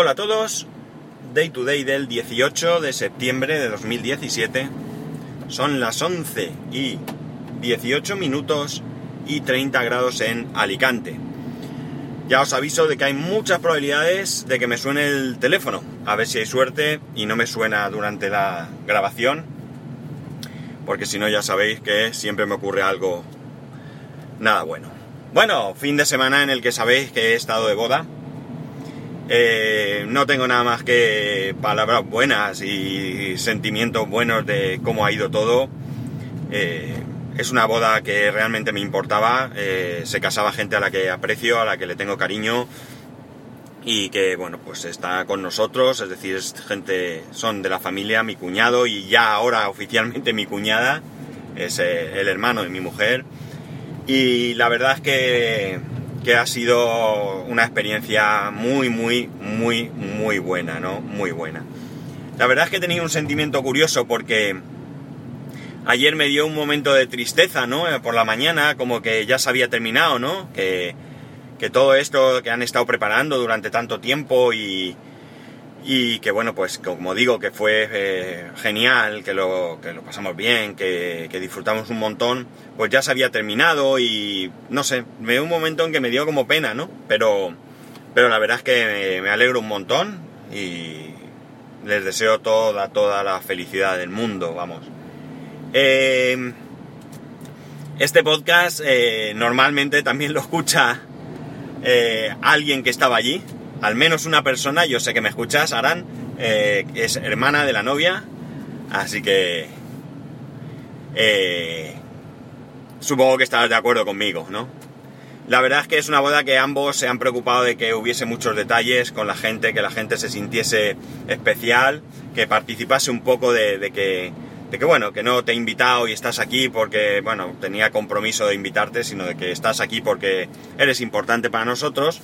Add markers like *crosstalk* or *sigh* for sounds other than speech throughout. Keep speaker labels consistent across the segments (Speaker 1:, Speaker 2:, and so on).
Speaker 1: Hola a todos, Day to Day del 18 de septiembre de 2017. Son las 11 y 18 minutos y 30 grados en Alicante. Ya os aviso de que hay muchas probabilidades de que me suene el teléfono. A ver si hay suerte y no me suena durante la grabación. Porque si no ya sabéis que siempre me ocurre algo nada bueno. Bueno, fin de semana en el que sabéis que he estado de boda. Eh, no tengo nada más que palabras buenas y sentimientos buenos de cómo ha ido todo. Eh, es una boda que realmente me importaba. Eh, se casaba gente a la que aprecio, a la que le tengo cariño y que, bueno, pues está con nosotros. Es decir, es gente, son de la familia, mi cuñado y ya ahora oficialmente mi cuñada. Es el hermano de mi mujer. Y la verdad es que que ha sido una experiencia muy, muy, muy, muy buena, ¿no? Muy buena. La verdad es que he tenido un sentimiento curioso porque ayer me dio un momento de tristeza, ¿no? Eh, por la mañana, como que ya se había terminado, ¿no? Que, que todo esto que han estado preparando durante tanto tiempo y, y que bueno, pues como digo, que fue eh, genial, que lo, que lo pasamos bien, que, disfrutamos un montón, pues ya se había terminado y no sé, me dio un momento en que me dio como pena, ¿no? Pero, pero la verdad es que me, alegro un montón y les deseo toda, toda la felicidad del mundo, vamos. Em, este podcast eh, normalmente también lo escucha eh, alguien que estaba allí, al menos una persona, yo sé que me escuchas, Aran, eh, es hermana de la novia, así que eh, supongo que estarás de acuerdo conmigo, ¿no? La verdad es que es una boda que ambos se han preocupado de que hubiese muchos detalles con la gente, que la gente se sintiese especial, que participase un poco de, de que, de que bueno, que no te he invitado y estás aquí porque, bueno, tenía compromiso de invitarte, sino de que estás aquí porque eres importante para nosotros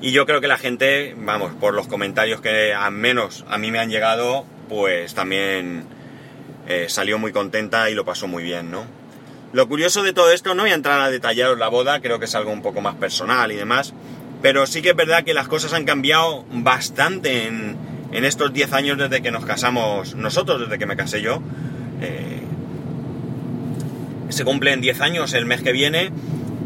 Speaker 1: y yo creo que la gente, vamos, por los comentarios que al menos a mí me han llegado, pues también eh, salió muy contenta y lo pasó muy bien, ¿no? Lo curioso de todo esto, no voy a entrar a detallaros la boda, creo que es algo un poco más personal y demás, pero sí que es verdad que las cosas han cambiado bastante en, en estos 10 años desde que nos casamos nosotros, desde que me casé yo. Eh, se cumplen 10 años el mes que viene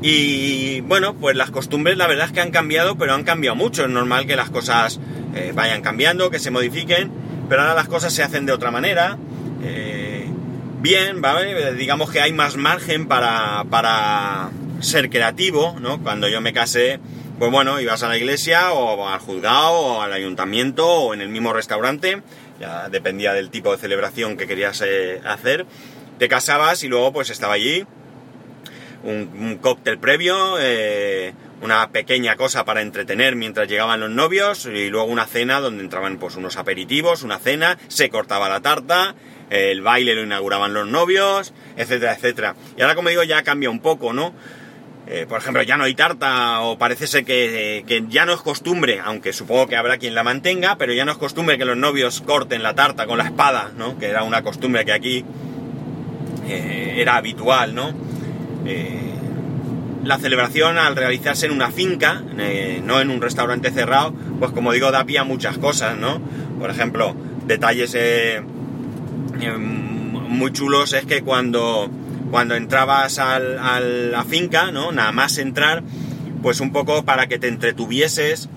Speaker 1: y bueno, pues las costumbres la verdad es que han cambiado, pero han cambiado mucho. Es normal que las cosas eh, vayan cambiando, que se modifiquen, pero ahora las cosas se hacen de otra manera. Eh, bien, ¿vale? digamos que hay más margen para, para ser creativo, ¿no? Cuando yo me casé, pues bueno, ibas a la iglesia o al juzgado o al ayuntamiento o en el mismo restaurante, ya dependía del tipo de celebración que querías eh, hacer. Te casabas y luego pues estaba allí un, cóctel previo, eh, una pequeña cosa para entretener mientras llegaban los novios y luego una cena donde entraban pues unos aperitivos, una cena, se cortaba la tarta, el baile lo inauguraban los novios, etcétera, etcétera. Y ahora como digo ya cambia un poco, ¿no? Eh, por ejemplo, ya no hay tarta o parece ser que, ya no es costumbre, aunque supongo que habrá quien la mantenga, pero ya no es costumbre que los novios corten la tarta con la espada, ¿no? Que era una costumbre que aquí eh, era habitual, ¿no? Eh, la celebración al realizarse en una finca, eh, no en un restaurante cerrado, pues como digo, da pie a muchas cosas, ¿no? Por ejemplo, detalles eh, muy chulos es que cuando, cuando entrabas a la finca, ¿no? Nada más entrar, pues un poco para que te entretuvieses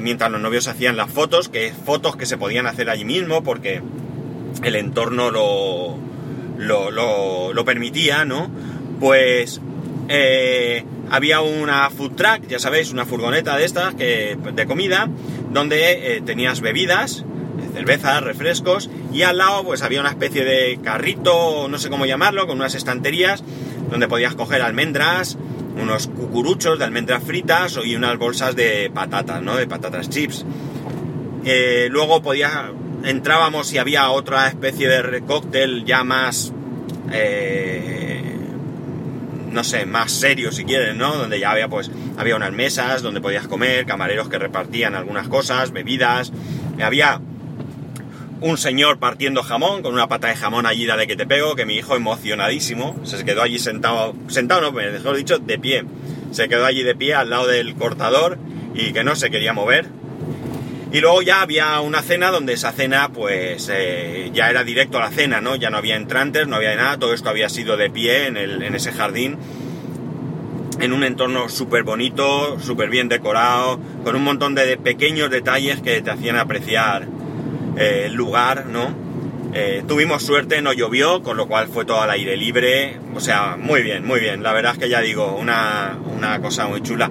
Speaker 1: mientras los novios hacían las fotos, que fotos que se podían hacer allí mismo porque el entorno lo, lo, lo permitía, ¿no? Pues eh, había una food truck, ya sabéis, una furgoneta de estas que, de comida, donde eh, tenías bebidas, cervezas, refrescos, y al lado pues había una especie de carrito, no sé cómo llamarlo, con unas estanterías, donde podías coger almendras, unos cucuruchos de almendras fritas y unas bolsas de patatas, ¿no? De patatas chips. Eh, luego podía, entrábamos y había otra especie de cóctel ya más no sé, más serio si quieres, ¿no? Donde ya había pues, había unas mesas donde podías comer, camareros que repartían algunas cosas, bebidas, había un señor partiendo jamón, con una pata de jamón allí, dale que te pego, que mi hijo emocionadísimo, se quedó allí sentado, sentado no, mejor dicho, de pie, se quedó allí de pie al lado del cortador y que no se quería mover. Y luego ya había una cena donde esa cena pues eh, ya era directo a la cena, ¿no? Ya no había entrantes, no había nada, todo esto había sido de pie en, el, en ese jardín, en un entorno súper bonito, súper bien decorado, con un montón de pequeños detalles que te hacían apreciar eh, el lugar, ¿no? Eh, tuvimos suerte, no llovió, con lo cual fue todo al aire libre, o sea, muy bien, muy bien, la verdad es que ya digo, una, una cosa muy chula.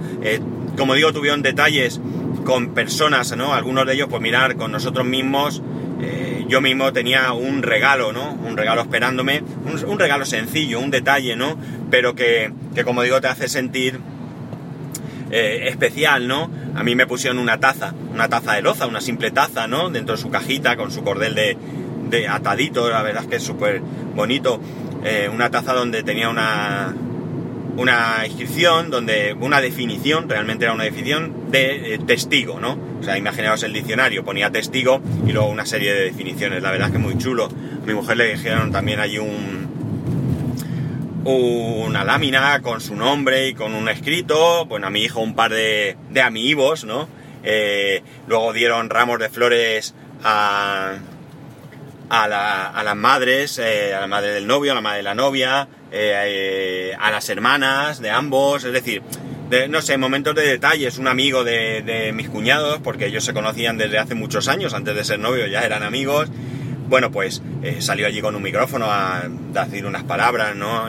Speaker 1: como digo, tuvieron detalles con personas, ¿no? Algunos de ellos, pues mirar, con nosotros mismos, eh, yo mismo tenía un regalo, ¿no? Un regalo esperándome, un, regalo sencillo, un detalle, ¿no? Pero que, que como digo, te hace sentir eh, especial, ¿no? A mí me pusieron una taza, una taza de loza, una simple taza, ¿no? Dentro de su cajita, con su cordel de, de atadito, la verdad es que es súper bonito. Eh, una taza donde tenía una, una inscripción donde una definición, realmente era una definición de eh, testigo, ¿no? O sea, imaginaos el diccionario, ponía testigo y luego una serie de definiciones. La verdad es que muy chulo. A mi mujer le dijeron también allí un una lámina con su nombre y con un escrito. Bueno, a mi hijo un par de, de amigos, ¿no? Eh, luego dieron ramos de flores a, a, las madres, eh, a la madre del novio, a la madre de la novia, eh, a las hermanas de ambos, es decir, no sé, momentos de detalles, un amigo de, mis cuñados, porque ellos se conocían desde hace muchos años, antes de ser novios ya eran amigos, bueno, pues eh, salió allí con un micrófono a, decir unas palabras, ¿no?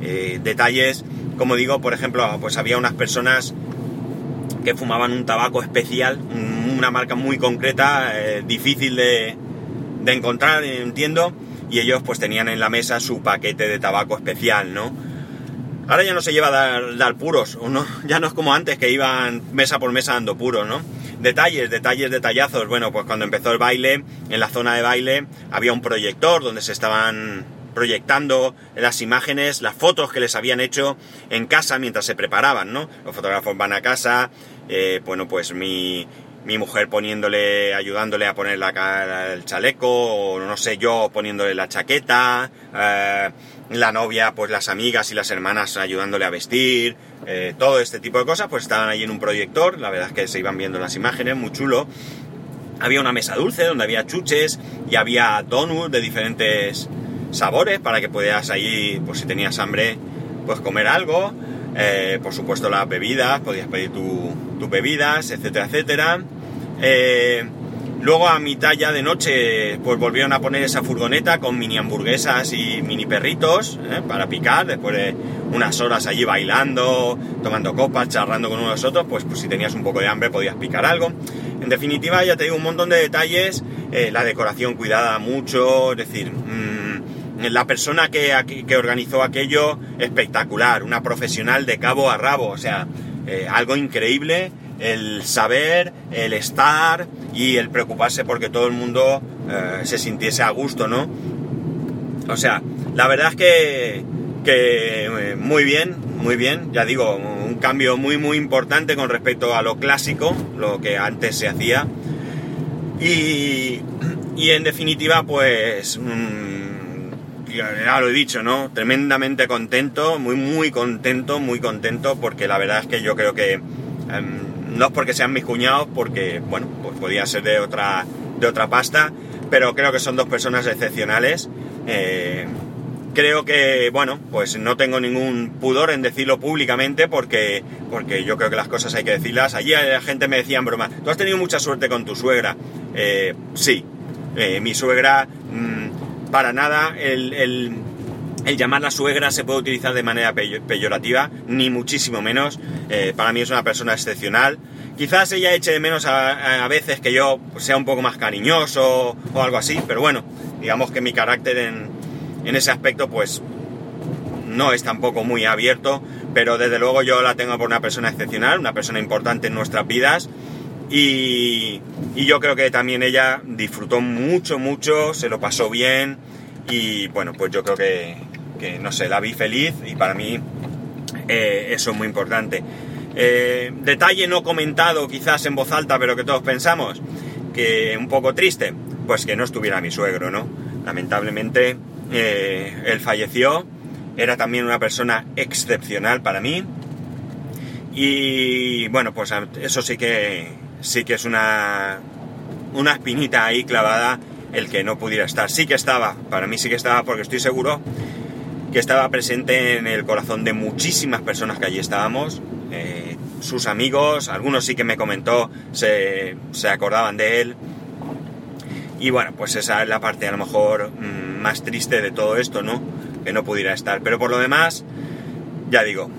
Speaker 1: detalles, como digo, por ejemplo, pues había unas personas que fumaban un tabaco especial, una marca muy concreta, difícil de encontrar, entiendo, y ellos pues tenían en la mesa su paquete de tabaco especial, ¿no? Ahora ya no se lleva a dar, puros, no, ya no es como antes que iban mesa por mesa dando puros, ¿no? Detalles, detalles, detallazos. Bueno, pues cuando empezó el baile, en la zona de baile había un proyector donde se estaban proyectando las imágenes, las fotos que les habían hecho en casa mientras se preparaban, ¿no? Los fotógrafos van a casa, eh, bueno, pues mi, mi mujer poniéndole, ayudándole a poner la, el chaleco, o no sé yo, poniéndole la chaqueta, eh, la novia, pues las amigas y las hermanas ayudándole a vestir, eh, todo este tipo de cosas, pues estaban ahí en un proyector, la verdad es que se iban viendo las imágenes, muy chulo. Había una mesa dulce donde había chuches y había donuts de diferentes sabores para que pudieras ahí, pues si tenías hambre, pues comer algo. Eh, por supuesto las bebidas, podías pedir tus bebidas, etcétera, etcétera. Eh, luego a mitad ya de noche, pues volvieron a poner esa furgoneta con mini hamburguesas y mini perritos eh, para picar, después de unas horas allí bailando, tomando copas, charlando con unos otros, pues, pues si tenías un poco de hambre podías picar algo. En definitiva, ya te digo un montón de detalles, la decoración cuidada mucho, es decir, mm, la persona que, que, organizó aquello, espectacular, una profesional de cabo a rabo, o sea, eh, algo increíble, el saber, el estar y el preocuparse porque todo el mundo eh, se sintiese a gusto, ¿no? O sea, la verdad es que, que eh, muy bien, muy bien, ya digo, un cambio muy muy importante con respecto a lo clásico, lo que antes se hacía. Y, y en definitiva, pues... Mm, ya lo he dicho, ¿no? Tremendamente contento, muy, muy contento, muy contento, porque la verdad es que yo creo que em, no es porque sean mis cuñados, porque, bueno, pues podía ser de otra, de otra pasta, pero creo que son dos personas excepcionales. Eh, creo que, bueno, pues no tengo ningún pudor en decirlo públicamente porque, porque yo creo que las cosas hay que decirlas. Allí la gente me decía en broma, tú has tenido mucha suerte con tu suegra. Eh, sí, eh, mi suegra... Para nada el, el, llamar suegra se puede utilizar de manera peyorativa, ni muchísimo menos. Eh, para mí es una persona excepcional. Quizás ella eche de menos a, veces que yo sea un poco más cariñoso o algo así, pero bueno, digamos que mi carácter en, en ese aspecto pues no es tampoco muy abierto, pero desde luego yo la tengo por una persona excepcional, una persona importante en nuestras vidas y, yo creo que también ella disfrutó mucho, mucho, se lo pasó bien y bueno, pues yo creo que, no sé, la vi feliz y para mí eh, eso es muy importante. Eh, detalle no comentado quizás en voz alta, pero que todos pensamos, que un poco triste, pues que no estuviera mi suegro, ¿no? Lamentablemente eh, él falleció, era también una persona excepcional para mí y bueno, pues eso sí que sí que es una, una espinita ahí clavada el que no pudiera estar. Sí que estaba, para mí sí que estaba, porque estoy seguro que estaba presente en el corazón de muchísimas personas que allí estábamos. Eh, sus amigos, algunos sí que me comentó, se, se, acordaban de él. Y bueno, pues esa es la parte a lo mejor mmm, más triste de todo esto, ¿no? Que no pudiera estar. Pero por lo demás, ya digo,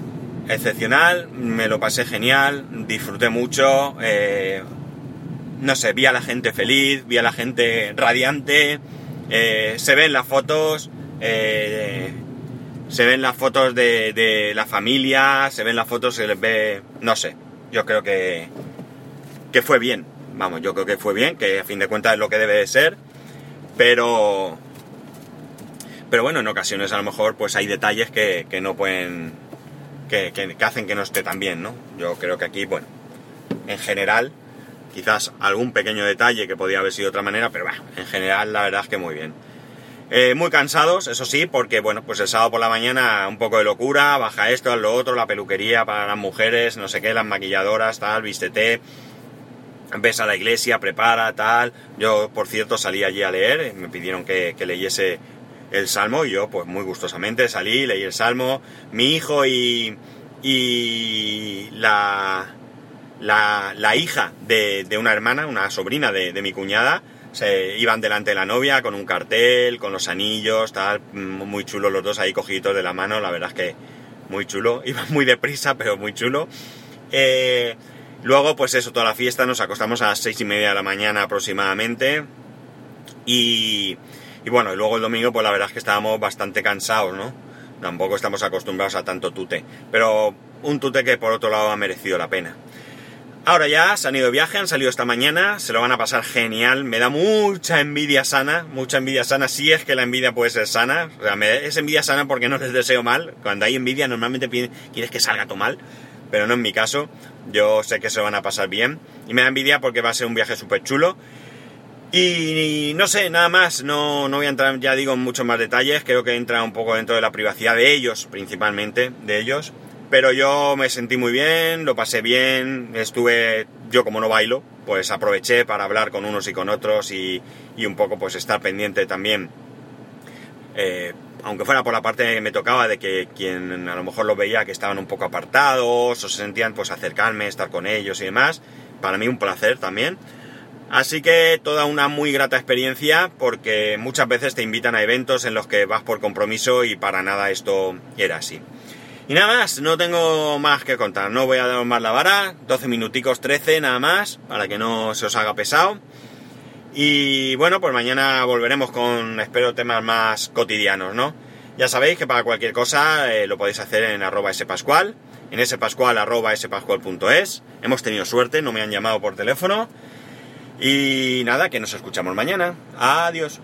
Speaker 1: excepcional, me lo pasé genial, disfruté mucho, eh, no sé, vi a la gente feliz, vi a la gente radiante, eh, se ven las fotos, eh, se ven las fotos de, de, la familia, se ven las fotos, se les ve, no sé, yo creo que, que fue bien, vamos, yo creo que fue bien, que a fin de cuentas es lo que debe de ser, pero, pero bueno, en ocasiones a lo mejor pues hay detalles que, que no pueden, que, hacen que no esté tan bien, ¿no? Yo creo que aquí, bueno, en general, quizás algún pequeño detalle que podía haber sido de otra manera, pero bah, en general la verdad es que muy bien. Eh, muy cansados, eso sí, porque bueno, pues el sábado por la mañana un poco de locura, baja esto, lo otro, la peluquería para las mujeres, no sé qué, las maquilladoras, tal, vístete, ves a la iglesia, prepara, tal. Yo, por cierto, salí allí a leer, me pidieron que leyese el salmo y yo, pues muy gustosamente salí, leí el salmo. Mi hijo y, y la, la, la hija de, de, una hermana, una sobrina de, de, mi cuñada, se iban delante de la novia con un cartel, con los anillos, tal, muy chulo los dos ahí cogiditos de la mano, la verdad es que muy chulo, *laughs* iban muy deprisa, pero muy chulo. Eh, luego, pues eso, toda la fiesta, nos acostamos a las seis y media de la mañana aproximadamente. Y, y bueno, y luego el domingo, pues la verdad es que estábamos bastante cansados, ¿no? Tampoco estamos acostumbrados a tanto tute. Pero un tute que por otro lado ha merecido la pena. Ahora ya se han ido de viaje, han salido esta mañana, se lo van a pasar genial. Me da mucha envidia sana, mucha envidia sana, si es que la envidia puede ser sana. O sea, es envidia sana porque no les deseo mal. Cuando hay envidia normalmente quieres que salga todo mal, pero no en mi caso. Yo sé que se lo van a pasar bien. Y me da envidia porque va a ser un viaje súper chulo. Y, no sé, nada más, no, no voy a entrar, ya digo, en muchos más detalles. Creo que entra un poco dentro de la privacidad de ellos, principalmente, de ellos pero yo me sentí muy bien, lo pasé bien, estuve, yo como no bailo, pues aproveché para hablar con unos y con otros y, y un poco pues estar pendiente también, eh, aunque fuera por la parte que me tocaba de que quien a lo mejor lo veía que estaban un poco apartados o se sentían pues acercarme, estar con ellos y demás, para mí un placer también. Así que toda una muy grata experiencia porque muchas veces te invitan a eventos en los que vas por compromiso y para nada esto era así. Y nada más, no tengo más que contar, no voy a dar más la vara, 12 minuticos, 13 nada más, para que no se os haga pesado. Y bueno, pues mañana volveremos con, espero, temas más cotidianos, ¿no? Ya sabéis que para cualquier cosa eh, lo podéis hacer en arroba spascual, en spascual spascual.es. Hemos tenido suerte, no me han llamado por teléfono. Y nada, que nos escuchamos mañana. Adiós.